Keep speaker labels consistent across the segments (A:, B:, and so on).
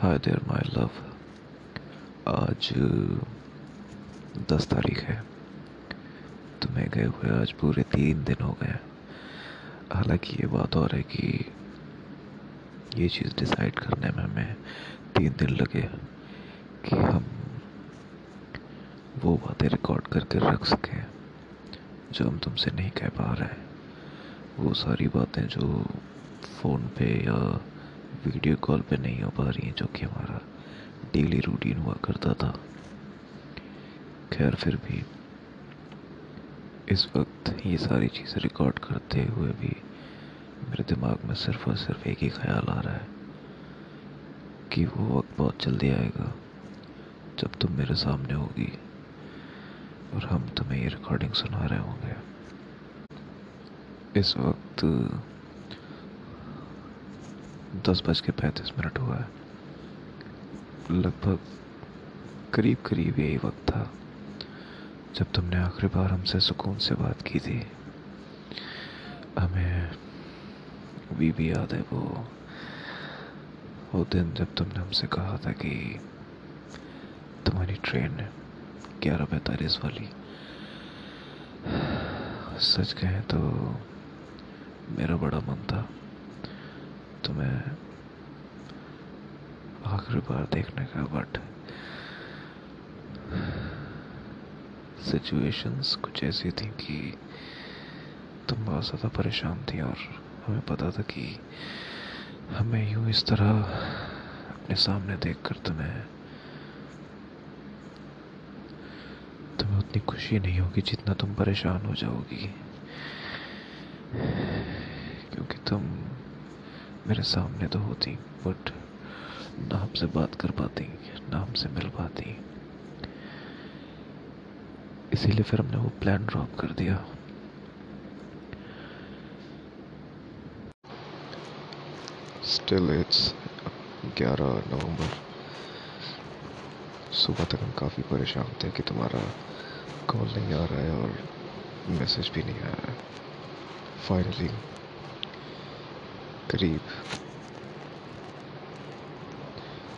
A: Hi there my love आज दस तारीख है। तुम्हें गए हुए आज पूरे तीन दिन हो गए। हालाँकि ये बात और है कि ये चीज़ डिसाइड करने में हमें तीन दिन लगे कि हम वो बातें रिकॉर्ड करके रख सकें जो हम तुमसे नहीं कह पा रहे हैं। वो सारी बातें जो फ़ोन पे या वीडियो कॉल पे नहीं हो पा रही हैं, जो कि हमारा डेली रूटीन हुआ करता था। खैर, फिर भी इस वक्त ये सारी चीज़ें रिकॉर्ड करते हुए भी मेरे दिमाग में सिर्फ़ और सिर्फ़ एक ही ख्याल आ रहा है कि वो वक्त बहुत जल्दी आएगा, जब तुम मेरे सामने होगी और हम तुम्हें ये रिकॉर्डिंग सुना रहे होंगे। इस वक्त दस बज के पैंतीस मिनट हुआ है। लगभग करीब करीब यही वक्त था जब तुमने आखिरी बार हमसे सुकून से बात की थी। हमें अभी भी याद है वो वो दिन जब तुमने हमसे कहा था कि तुम्हारी ट्रेन ग्यारह पैंतालीस वाली। सच कहें तो मेरा बड़ा मन था। तुम्हें आखिरी बार देखने का बट सिचुएशंस कुछ ऐसी थी कि तुम बहुत ज़्यादा परेशान थी और हमें पता था कि हमें यूँ इस तरह अपने सामने देखकर तुम्हें तुम्हें उतनी खुशी नहीं होगी जितना तुम परेशान हो जाओगी। क्योंकि तुम मेरे सामने तो होती बट ना हमसे बात कर पाती ना हमसे मिल पाती। इसीलिए फिर हमने वो प्लान ड्रॉप कर दिया। स्टिल इट्स ग्यारह नवंबर। सुबह तक हम काफ़ी परेशान थे कि तुम्हारा कॉल नहीं आ रहा है और मैसेज भी नहीं आ रहा है। फाइनली करीब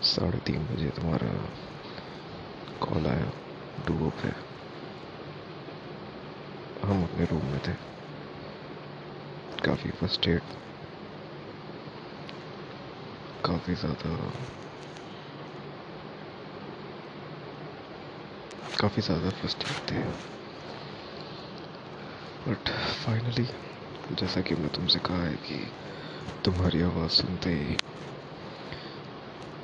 A: साढ़े तीन बजे तुम्हारा कॉल आया डुओ पे। हम अपने रूम में थे। काफ़ी फर्स्टेड काफ़ी ज़्यादा काफ़ी ज़्यादा फ़र्स्ट फर्स्टेड थे। बट फाइनली जैसा कि मैं तुमसे कहा है कि तुम्हारी आवाज़ सुनते ही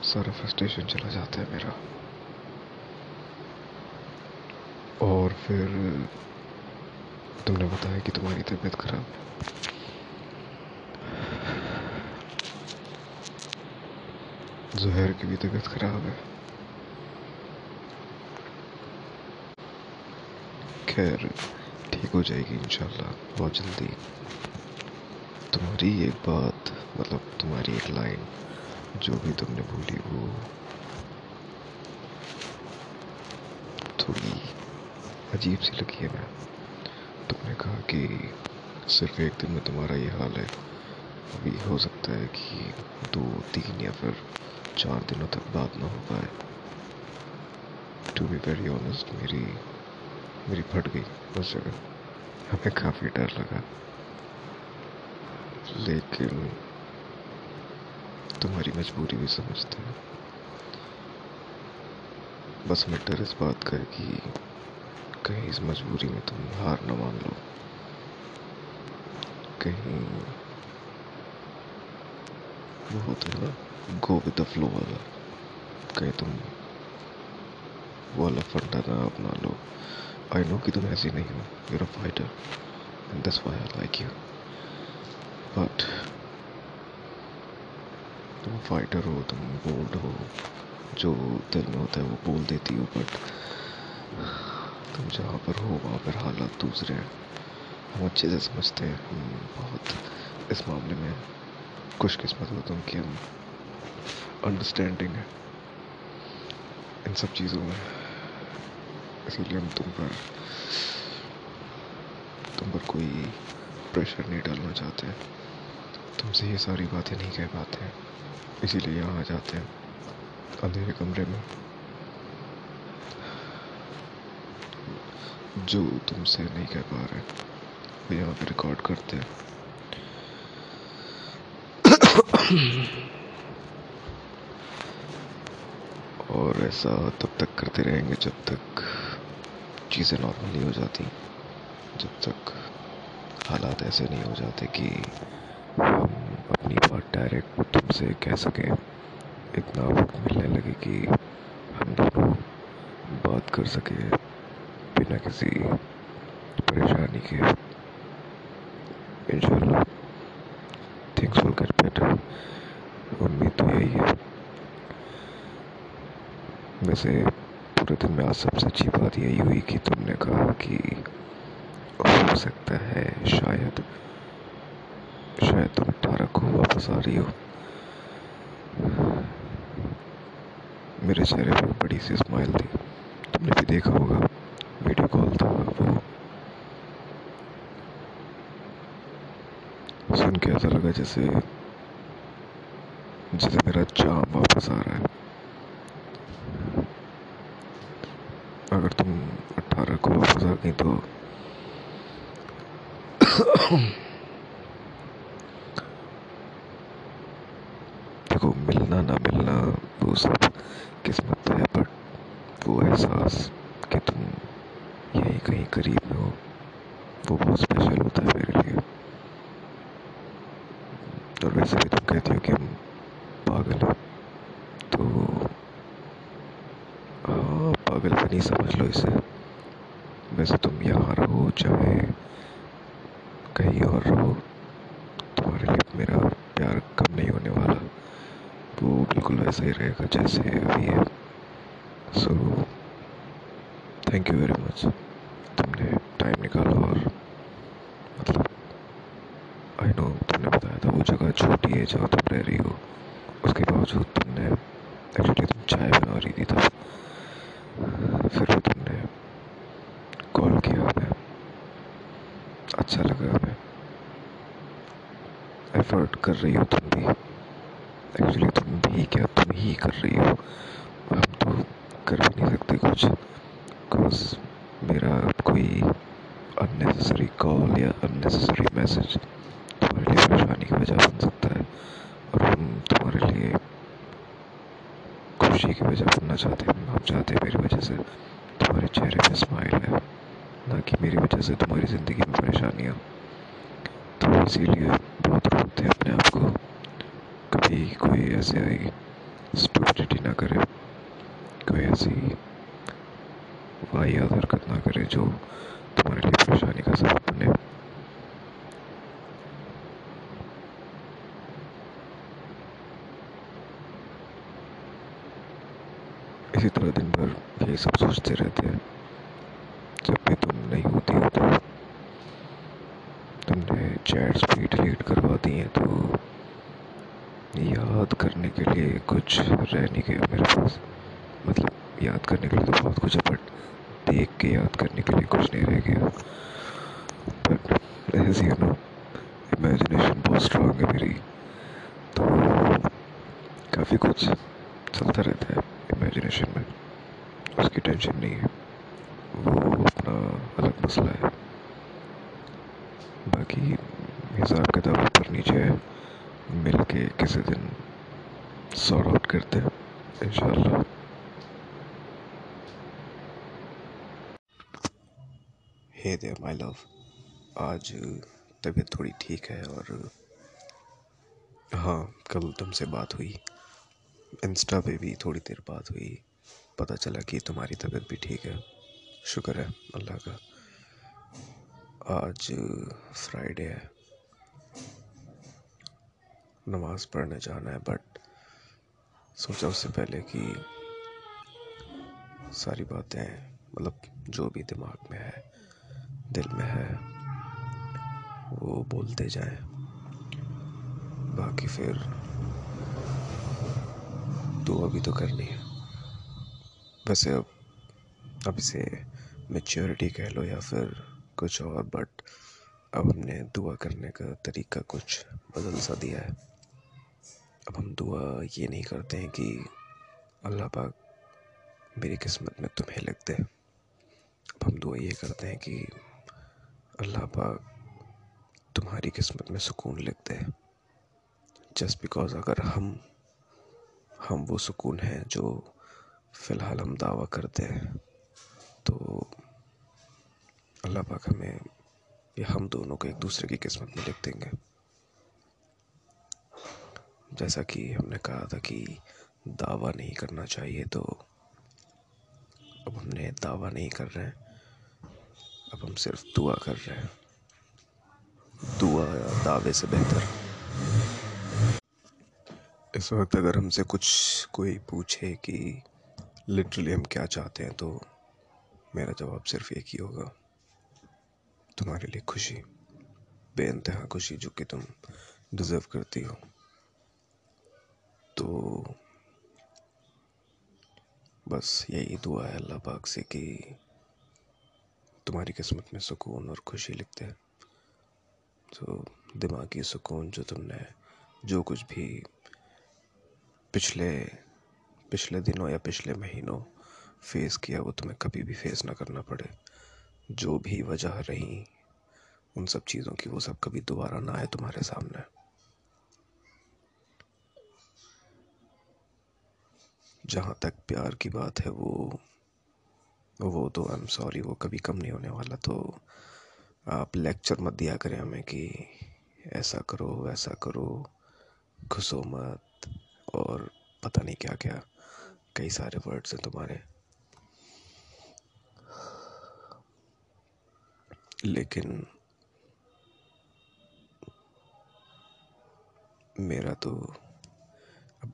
A: सारा फ्रस्ट्रेशन चला जाता है मेरा। और फिर तुमने बताया कि तुम्हारी तबीयत खराब है। जहर की भी तबीयत खराब है। खैर, ठीक हो जाएगी इंशाल्लाह, बहुत जल्दी। तुम्हारी एक बात मतलब तुम्हारी एक लाइन जो भी तुमने बोली वो थोड़ी अजीब सी लगी है मैं तुमने कहा कि सिर्फ़ एक दिन में तुम्हारा ये हाल है। अभी हो सकता है कि दो, तीन या फिर चार दिनों तक बात ना हो पाए। टू बी वेरी ऑनेस्ट मेरी मेरी फट गई उस जगह। हमें काफ़ी डर लगा। लेकिन तुम्हारी मजबूरी भी समझते हैं। बस मैं डर इस बात का कि कहीं इस मजबूरी में तुम हार न मान लो। कहीं वो होता है ना गो विद द फ्लो वाला। कहीं तुम वो वाला फंडा ना अपना लो। आई नो कि तुम ऐसी नहीं हो। You're a fighter and that's why I like you but तुम फाइटर हो, तुम बोल्ड हो, जो दिल में होता है वो बोल देती हो बट तुम जहाँ पर हो, वहाँ पर हालात दूसरे हैं। हम अच्छे से समझते हैं। हम बहुत, इस मामले में खुशकिस्मत हो तुम कि हम अंडरस्टैंडिंग है। इन सब चीज़ों में। इसीलिए हम तुम पर तुम पर कोई प्रेशर नहीं डालना चाहते। हैं तुमसे ये सारी बातें नहीं कह पाते हैं। इसीलिए यहाँ आ जाते हैं, अंधेरे कमरे में। जो तुमसे नहीं कह पा रहे, वो यहाँ पे रिकॉर्ड करते हैं। और ऐसा तब तक करते रहेंगे जब तक चीज़ें नॉर्मल नहीं हो जाती, जब तक हालात ऐसे नहीं हो जाते कि अपनी बात डायरेक्ट तुमसे कह सकें। इतना वक्त मिलने लगे कि हम दोनों बात कर सके बिना किसी परेशानी के। इंशाल्लाह थिंग्स विल गेट बेटर उम्मीद तो यही है। वैसे पूरे दिन में आज सबसे अच्छी बात यही हुई कि तुमने कहा कि हो सकता है शायद शायद तुम तारक को वापस आ रही हो। मेरे चेहरे पर बड़ी सी स्माइल थी। तुमने भी देखा होगा, वीडियो कॉल था वो। सुन के ऐसा लगा जैसे जैसे मेरा चाम वापस आ रहा है अगर तुम अट्ठारह को वापस आ गई तो देखो मिलना वो सब किस्मत है बट वो एहसास कि तुम यहीं कहीं करीब हो। वो बहुत स्पेशल होता है मेरे लिए और वैसे भी तुम कहती हो कि हम पागल हैं तो हाँ पागल से नहीं समझ लो इसे वैसे तुम यहाँ रहो चाहे कहीं और रहो तुम्हारे लिए मेरा प्यार कम नहीं होने वाला वो बिल्कुल वैसा ही रहेगा जैसे अभी है। So thank you very much तुमने टाइम निकाला और मतलब आई नो तुमने बताया था वो जगह छोटी है जहाँ तुम रह रही हो। उसके बावजूद तुमने एक्चुअली तुम चाय बना रही थी तब। फिर भी तुमने कॉल किया हमें। अच्छा लगा हमें। एफर्ट कर रही हो तुम भी। एक्चुअली भी क्या तुम ही कर रही हो? हम तो कर भी नहीं सकते कुछ। बिकॉज़ मेरा कोई अननेसेसरी कॉल या अननेसेसरी मैसेज तुम्हारे लिए परेशानी की वजह बन सकता है। और हम तुम्हारे लिए खुशी की वजह बनना चाहते हैं। हम चाहते हैं मेरी वजह से तुम्हारे चेहरे पे स्माइल है ना कि मेरी वजह से तुम्हारी ज़िंदगी में परेशानियाँ। तो इसीलिए बहुत रोकते हैं अपने आप को कभी ऐसे स्टूपिडिटी ना करे। कोई ऐसी वाहियात हरकत ना करे जो तुम्हारे लिए परेशानी का सबब बने। इसी तरह दिन भर यही सब सोचते रहते हैं। जब भी तुम नहीं होती हो तो तुमने चैट्स भी डिलीट करवा दी हैं तो याद करने के लिए कुछ रह नहीं गया मेरे पास मतलब याद करने के लिए तो बहुत कुछ है बट देख के याद करने के लिए कुछ नहीं रह गया। But as you know imagination बहुत स्ट्रांग है मेरी। तो काफ़ी कुछ चलता रहता है इमेजिनेशन में। उसकी टेंशन नहीं है। वो अपना अलग मसला है। मिल के किसी दिन सॉर्ट आउट करते हैं, इंशाल्लाह। हे देयर माय लव आज तबीयत थोड़ी ठीक है और हाँ कल तुमसे बात हुई। इंस्टा पे भी थोड़ी देर बात हुई। पता चला कि तुम्हारी तबीयत भी ठीक है। शुक्र है, अल्लाह का। आज फ्राइडे है। नमाज़ पढ़ने जाना है बट सोचा उससे पहले कि सारी बातें मतलब जो भी दिमाग में है, दिल में है, वो बोलते जाएँ। बाकी फिर दुआ भी तो करनी है। वैसे अब अब इसे मेच्योरिटी कह लो या फिर कुछ और बट अब हमने दुआ करने का तरीका कुछ बदल सा दिया है। अब हम दुआ ये नहीं करते हैं कि
B: अल्लाह पाक मेरी किस्मत में तुम्हें लिख दे अब हम दुआ ये करते हैं कि अल्लाह पाक तुम्हारी किस्मत में सुकून लिख दे जस्ट बिकॉज़ अगर हम हम वो सुकून हैं जो फ़िलहाल हम दावा करते हैं तो अल्लाह पाक हमें, ये हम दोनों को एक दूसरे की किस्मत में लिख देंगे। जैसा कि हमने कहा था कि दावा नहीं करना चाहिए तो अब हमने दावा नहीं कर रहे हैं। अब हम सिर्फ़ दुआ कर रहे हैं। दुआ दावे से बेहतर। इस वक्त अगर हमसे कुछ, कोई पूछे कि लिटरली हम क्या चाहते हैं तो मेरा जवाब सिर्फ़ एक ही होगा। तुम्हारे लिए खुशी बेानतहा खुशी जो कि तुम डिज़र्व करती हो। तो बस यही दुआ है अल्लाह पाक से कि तुम्हारी किस्मत में सुकून और खुशी लिखते हैं। तो दिमागी सुकून जो तुमने, जो कुछ भी पिछले पिछले दिनों या पिछले महीनों फेस किया, वो तुम्हें कभी भी फेस ना करना पड़े। जो भी वजह रही, उन सब चीज़ों की वो सब कभी दोबारा ना आए तुम्हारे सामने। जहाँ तक प्यार की बात है, वो वो तो आई एम सॉरी वो कभी कम नहीं होने वाला। तो आप लेक्चर मत दिया करें हमें कि ऐसा करो, वैसा करो, घुसो मत, और पता नहीं क्या क्या, कई सारे वर्ड्स हैं तुम्हारे। लेकिन मेरा तो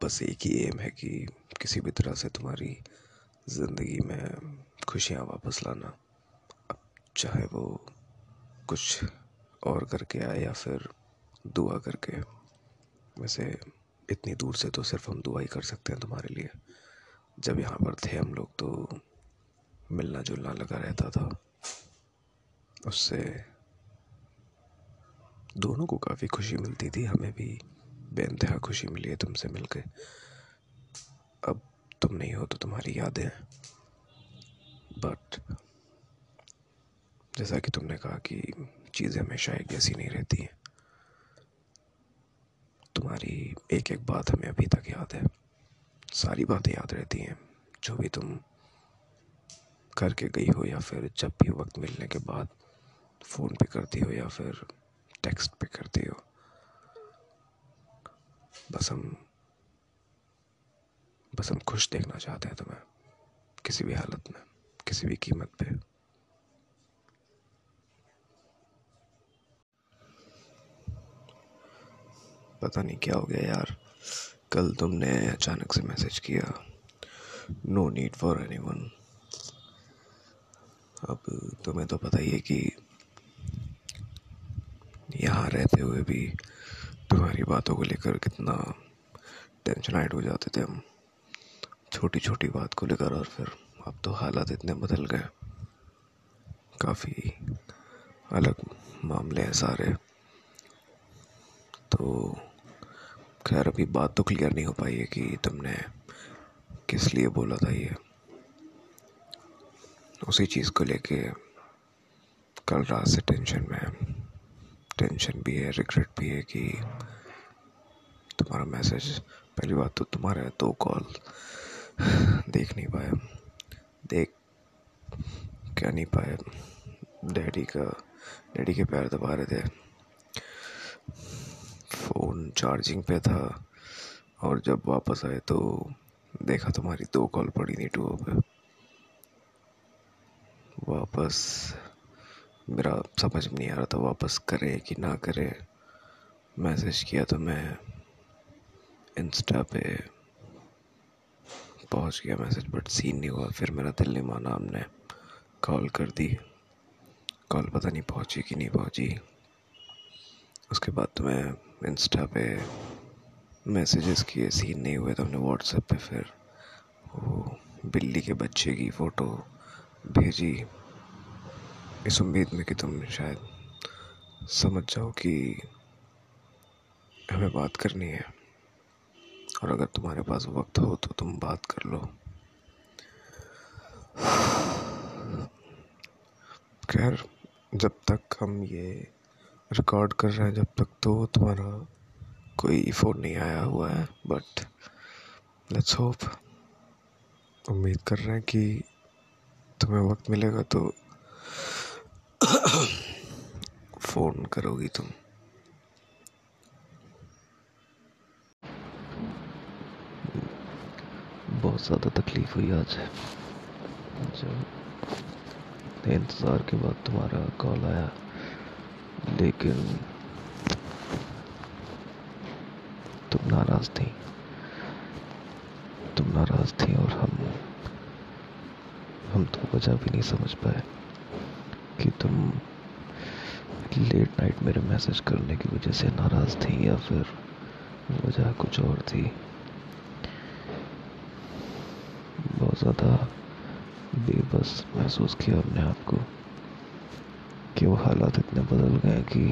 B: बस एक ही एम है कि किसी भी तरह से तुम्हारी ज़िंदगी में खुशियाँ वापस लाना। अब चाहे वो कुछ और करके आए या फिर दुआ करके, वैसे इतनी दूर से तो सिर्फ़ हम दुआ ही कर सकते हैं तुम्हारे लिए। जब यहाँ पर थे हम लोग तो मिलना जुलना लगा रहता था। उससे दोनों को काफ़ी खुशी मिलती थी। हमें भी बेानतहा खुशी मिली है तुमसे मिलके। अब तुम नहीं हो तो तुम्हारी यादें बट जैसा कि तुमने कहा कि चीज़ें हमेशा एक जैसी नहीं रहती हैं। तुम्हारी एक एक बात हमें अभी तक याद है। सारी बातें याद रहती हैं। जो भी तुम करके गई हो या फिर जब भी वक्त मिलने के बाद फ़ोन पे करती हो या फिर टेक्स्ट पे करती हो। बस हम बस हम खुश देखना चाहते हैं तुम्हें। किसी भी हालत में, किसी भी कीमत पे। पता नहीं क्या हो गया यार। कल तुमने अचानक से मैसेज किया no need for anyone अब तुम्हें तो पता ही है कि यहाँ रहते हुए भी तुम्हारी बातों को लेकर कितना टेंशनाइड हो जाते थे हम। छोटी छोटी बात को लेकर और फिर अब तो हालात इतने बदल गए। काफ़ी अलग मामले हैं सारे। तो खैर, अभी बात तो क्लियर नहीं हो पाई है कि तुमने किस लिए बोला था ये। उसी चीज़ को लेके कल रात से टेंशन में टेंशन भी है रिग्रेट भी है कि तुम्हारा मैसेज पहली बात तो तुम्हारा दो कॉल देख नहीं पाया। देख क्या नहीं पाया। डैडी का, डैडी के पैर दबा रहे थे। फ़ोन चार्जिंग पे था और जब वापस आए तो देखा तुम्हारी दो कॉल पड़ी नहीं टू पे। वापस मेरा समझ में नहीं आ रहा था वापस करे कि ना करे। मैसेज किया तो मैं इंस्टा पे पहुँच गया मैसेज बट सीन नहीं हुआ। फिर मेरा दिल नहीं माना हमने कॉल कर दी। कॉल पता नहीं पहुँची कि नहीं पहुँची। उसके बाद तो मैं इंस्टा पे मैसेजेस किए सीन नहीं हुए तो हमने व्हाट्सएप पे फिर वो बिल्ली के बच्चे की फ़ोटो भेजी। इस उम्मीद में कि तुम शायद समझ जाओ कि हमें बात करनी है। और अगर तुम्हारे पास वक्त हो तो तुम बात कर लो। खैर, जब तक हम ये रिकॉर्ड कर रहे हैं, जब तक तो तुम्हारा कोई फ़ोन नहीं आया हुआ है बट लेट्स होप उम्मीद कर रहे हैं कि तुम्हें वक्त मिलेगा तो फ़ोन करोगी तुम।
A: बहुत ज़्यादा तकलीफ़ हुई आज। जब इंतज़ार के बाद तुम्हारा कॉल आया, लेकिन तुम नाराज़ थी। तुम नाराज़ थी और हम हम तो वजह भी नहीं समझ पाए कि तुम लेट नाइट मेरे मैसेज करने की वजह से नाराज़ थी या फिर वजह कुछ और थी। बहुत ज़्यादा बेबस महसूस किया अपने आप को कि वो हालात इतने बदल गए कि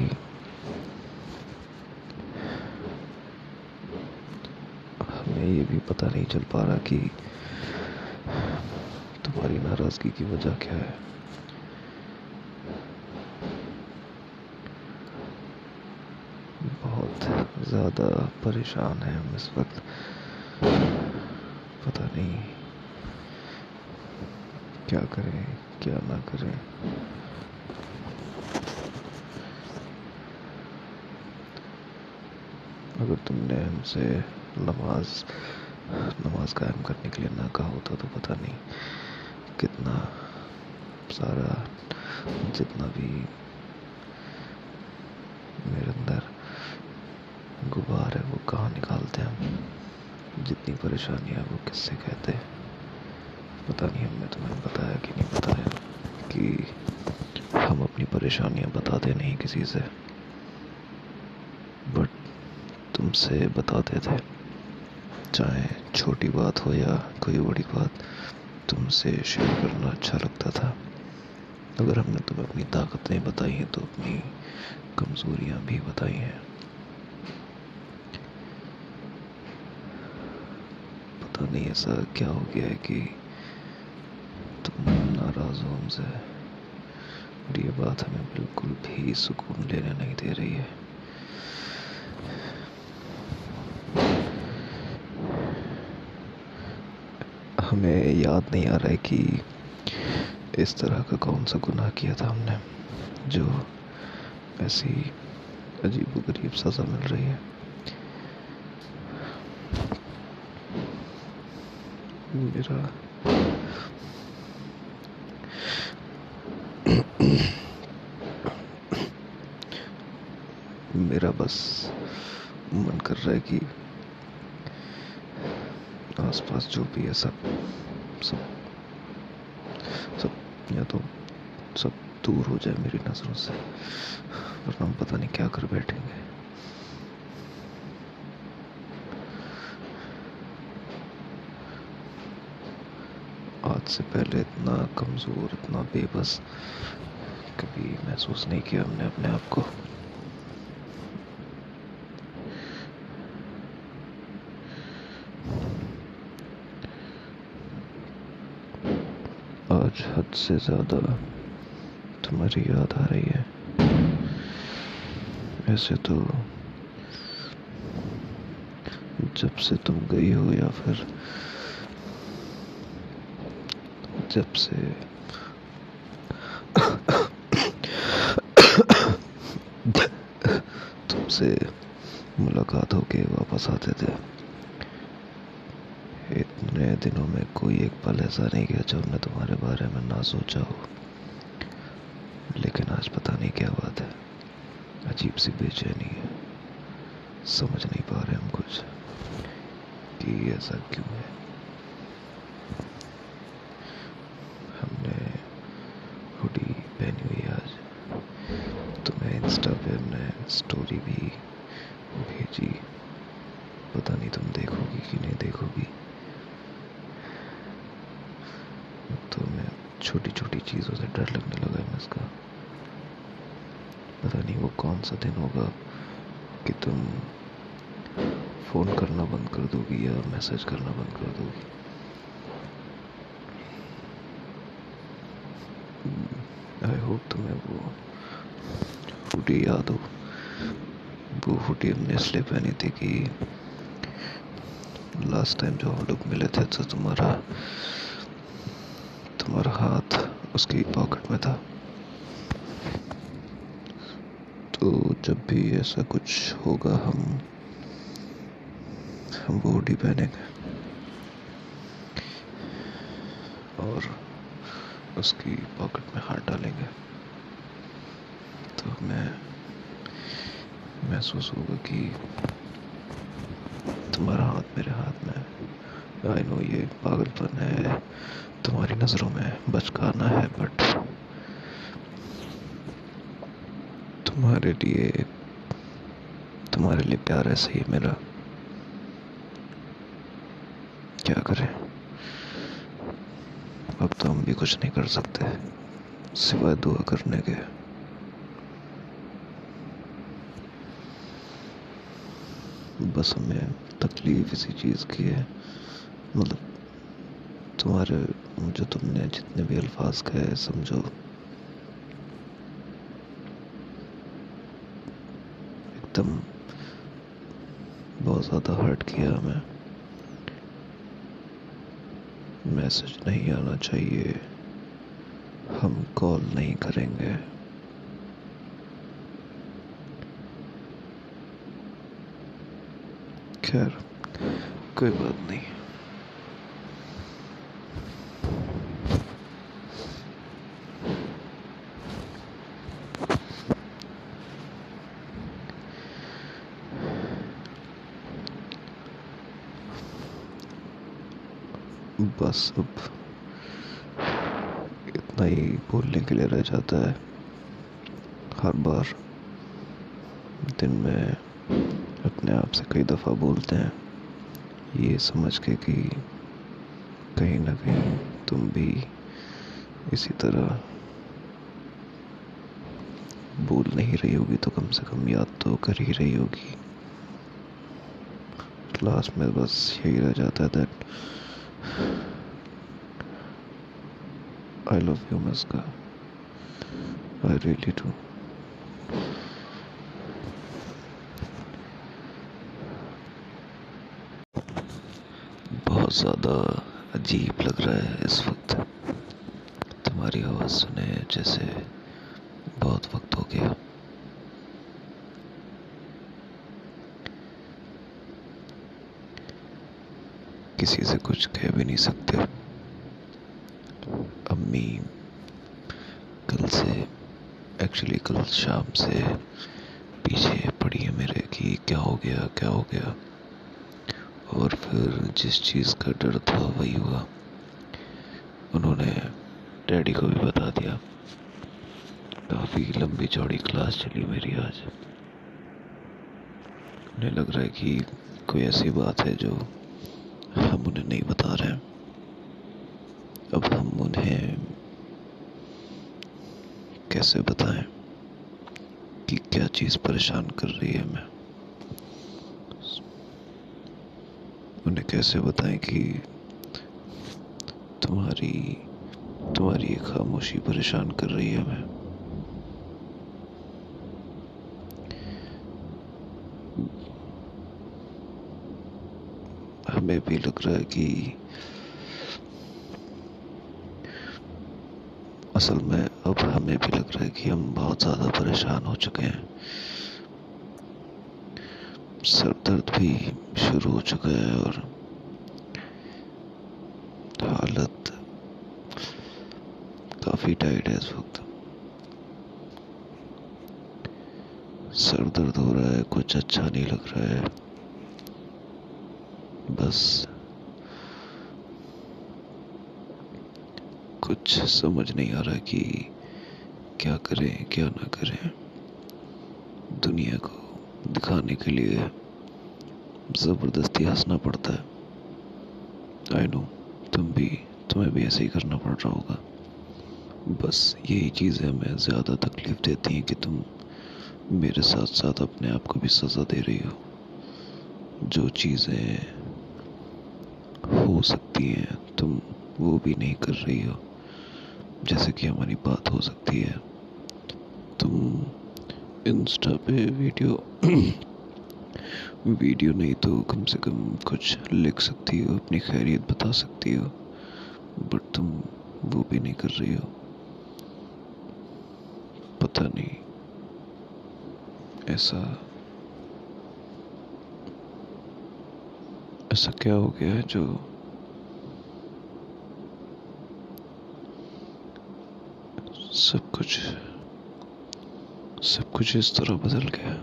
A: हमें ये भी पता नहीं चल पा रहा कि तुम्हारी नाराज़गी की वजह क्या है। बहुत ज़्यादा परेशान है हम इस वक्त। पता नहीं क्या करें? क्या ना करें? अगर तुमने हमसे नमाज़ नमाज़ कायम करने के लिए ना कहा होता तो पता नहीं कितना सारा, जितना भी मेरे अंदर गुबार है, वो कहाँ निकालते हम जितनी परेशानी है, वो किससे कहते हैं? पता नहीं, हमने तुम्हें बताया कि नहीं बताया कि हम अपनी परेशानियाँ बताते नहीं किसी से। बट तुमसे बताते थे। चाहे छोटी बात हो या कोई बड़ी बात, तुमसे शेयर करना अच्छा लगता था। अगर हमने तुम्हें अपनी ताकतें बताई हैं तो अपनी कमज़ोरियाँ भी बताई हैं। पता नहीं ऐसा क्या हो गया है कि हो हमसे और ये बात हमें बिल्कुल भी सुकून लेने नहीं दे रही है। हमें याद नहीं आ रहा है कि इस तरह का कौन सा गुनाह किया था हमने, जो ऐसी अजीब गरीब सज़ा मिल रही है। मेरा मेरा बस मन कर रहा है कि आसपास जो भी है सब सब सब, या तो सब दूर हो जाए मेरी नज़रों से, वरना हम पता नहीं क्या कर बैठेंगे। आज से पहले इतना कमज़ोर, इतना बेबस कभी महसूस नहीं किया हमने अपने आप को। आज हद से ज़्यादा तुम्हारी याद आ रही है। ऐसे तो जब से तुम गई हो या फिर जब से तुमसे मुलाकात होके वापस आते थे। इतने दिनों में कोई एक पल ऐसा नहीं गया जो हमने तुम्हारे बारे में ना सोचा हो। लेकिन आज पता नहीं क्या बात है। अजीब सी बेचैनी है। समझ नहीं पा रहे हम कुछ। कि ऐसा क्यों है? हमने हुडी पहनी हुई आज। तुम्हें इंस्टा पे हमने स्टोरी भी भेजी। पता नहीं तुम देखोगी कि नहीं देखोगी तो मैं छोटी छोटी चीज़ों से डर लगने लगा है इसका पता नहीं वो कौन सा दिन होगा कि तुम फ़ोन करना बंद कर दोगी या मैसेज करना बंद कर दोगी। आई होप तुम्हें वो हुडी याद हो। वो हुडी हमने इसलिए पहनी थी कि लास्ट टाइम जो हम लोग मिले थे तो तुम्हारा तुम्हारा हाथ उसकी पॉकेट में था। तो जब भी ऐसा कुछ होगा, हम हम वो हुडी पहनेंगे। और उसकी पॉकेट में हाथ डालेंगे। तो हमें महसूस होगा कि तुम्हारा हाथ मेरे हाथ में आई नो ये पागलपन है। तुम्हारी नज़रों में बचकाना है बट तुम्हारे लिए तुम्हारे लिए प्यार ऐसे ही मेरा। क्या करें? अब तो हम भी कुछ नहीं कर सकते, सिवाय दुआ करने के। बस हमें तकलीफ़ इसी चीज़ की है मतलब तुम्हारे जो तुमने जितने भी अल्फाज कहे, समझो। एकदम बहुत ज़्यादा हर्ट किया हमें। मैसेज नहीं आना चाहिए। हम कॉल नहीं करेंगे। खैर, कोई बात नहीं। बस अब इतना ही बोलने के लिए रह जाता है। हर बार दिन में अपने आप से कई दफ़ा बोलते हैं, ये समझ के कि कहीं ना कहीं तुम भी इसी तरह बोल नहीं रही होगी तो कम से कम याद तो कर ही रही होगी। लास्ट में बस यही रह जाता है that I love you, Miska. I really do. बहुत ज़्यादा अजीब लग रहा है इस वक्त तुम्हारी आवाज़ सुने जैसे बहुत वक्त हो गया किसी से कुछ कह भी नहीं सकते। अम्मी, कल से एक्चुअली कल शाम से पीछे पड़ी है मेरे कि क्या हो गया, क्या हो गया? और फिर जिस चीज़ का डर था वही हुआ। उन्होंने डैडी को भी बता दिया। काफ़ी लंबी चौड़ी क्लास चली मेरी आज। उन्हें लग रहा है कि कोई ऐसी बात है जो हम उन्हें नहीं बता रहे अब हम उन्हें कैसे बताएँ कि क्या चीज़ परेशान कर रही है हमें? उन्हें कैसे बताएँ कि तुम्हारी तुम्हारी ये खामोशी परेशान कर रही है हमें? हमें भी लग रहा है कि असल में अब हमें भी लग रहा है कि हम बहुत ज़्यादा परेशान हो चुके हैं। सर दर्द भी शुरू हो चुका है और हालत काफ़ी टाइट है इस वक्त। सर दर्द हो रहा है, कुछ अच्छा नहीं लग रहा है। बस। कुछ समझ नहीं आ रहा कि क्या करें, क्या ना करें। दुनिया को दिखाने के लिए ज़बरदस्ती हंसना पड़ता है। आई नो तुम भी, तुम्हें भी ऐसे ही करना पड़ रहा होगा। बस यही चीज़ें हमें ज़्यादा तकलीफ़ देती हैं कि तुम मेरे साथ साथ अपने आप को भी सज़ा दे रही हो। जो चीज़ें सकती हैं। तुम वो भी नहीं कर रही हो, जैसे कि हमारी बात हो सकती है। तुम इंस्टा पे वीडियो वीडियो नहीं तो कम से कम कुछ लिख सकती हो, अपनी खैरियत बता सकती हो, बट तुम वो भी नहीं कर रही हो। पता नहीं, ऐसा ऐसा क्या हो गया है जो सब कुछ सब कुछ इस तरह बदल गया।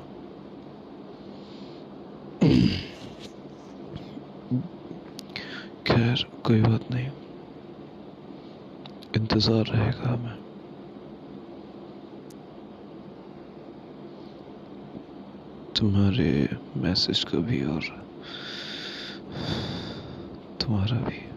A: खैर, कोई बात नहीं। इंतज़ार रहेगा हमें। तुम्हारे मैसेज का भी और तुम्हारा भी।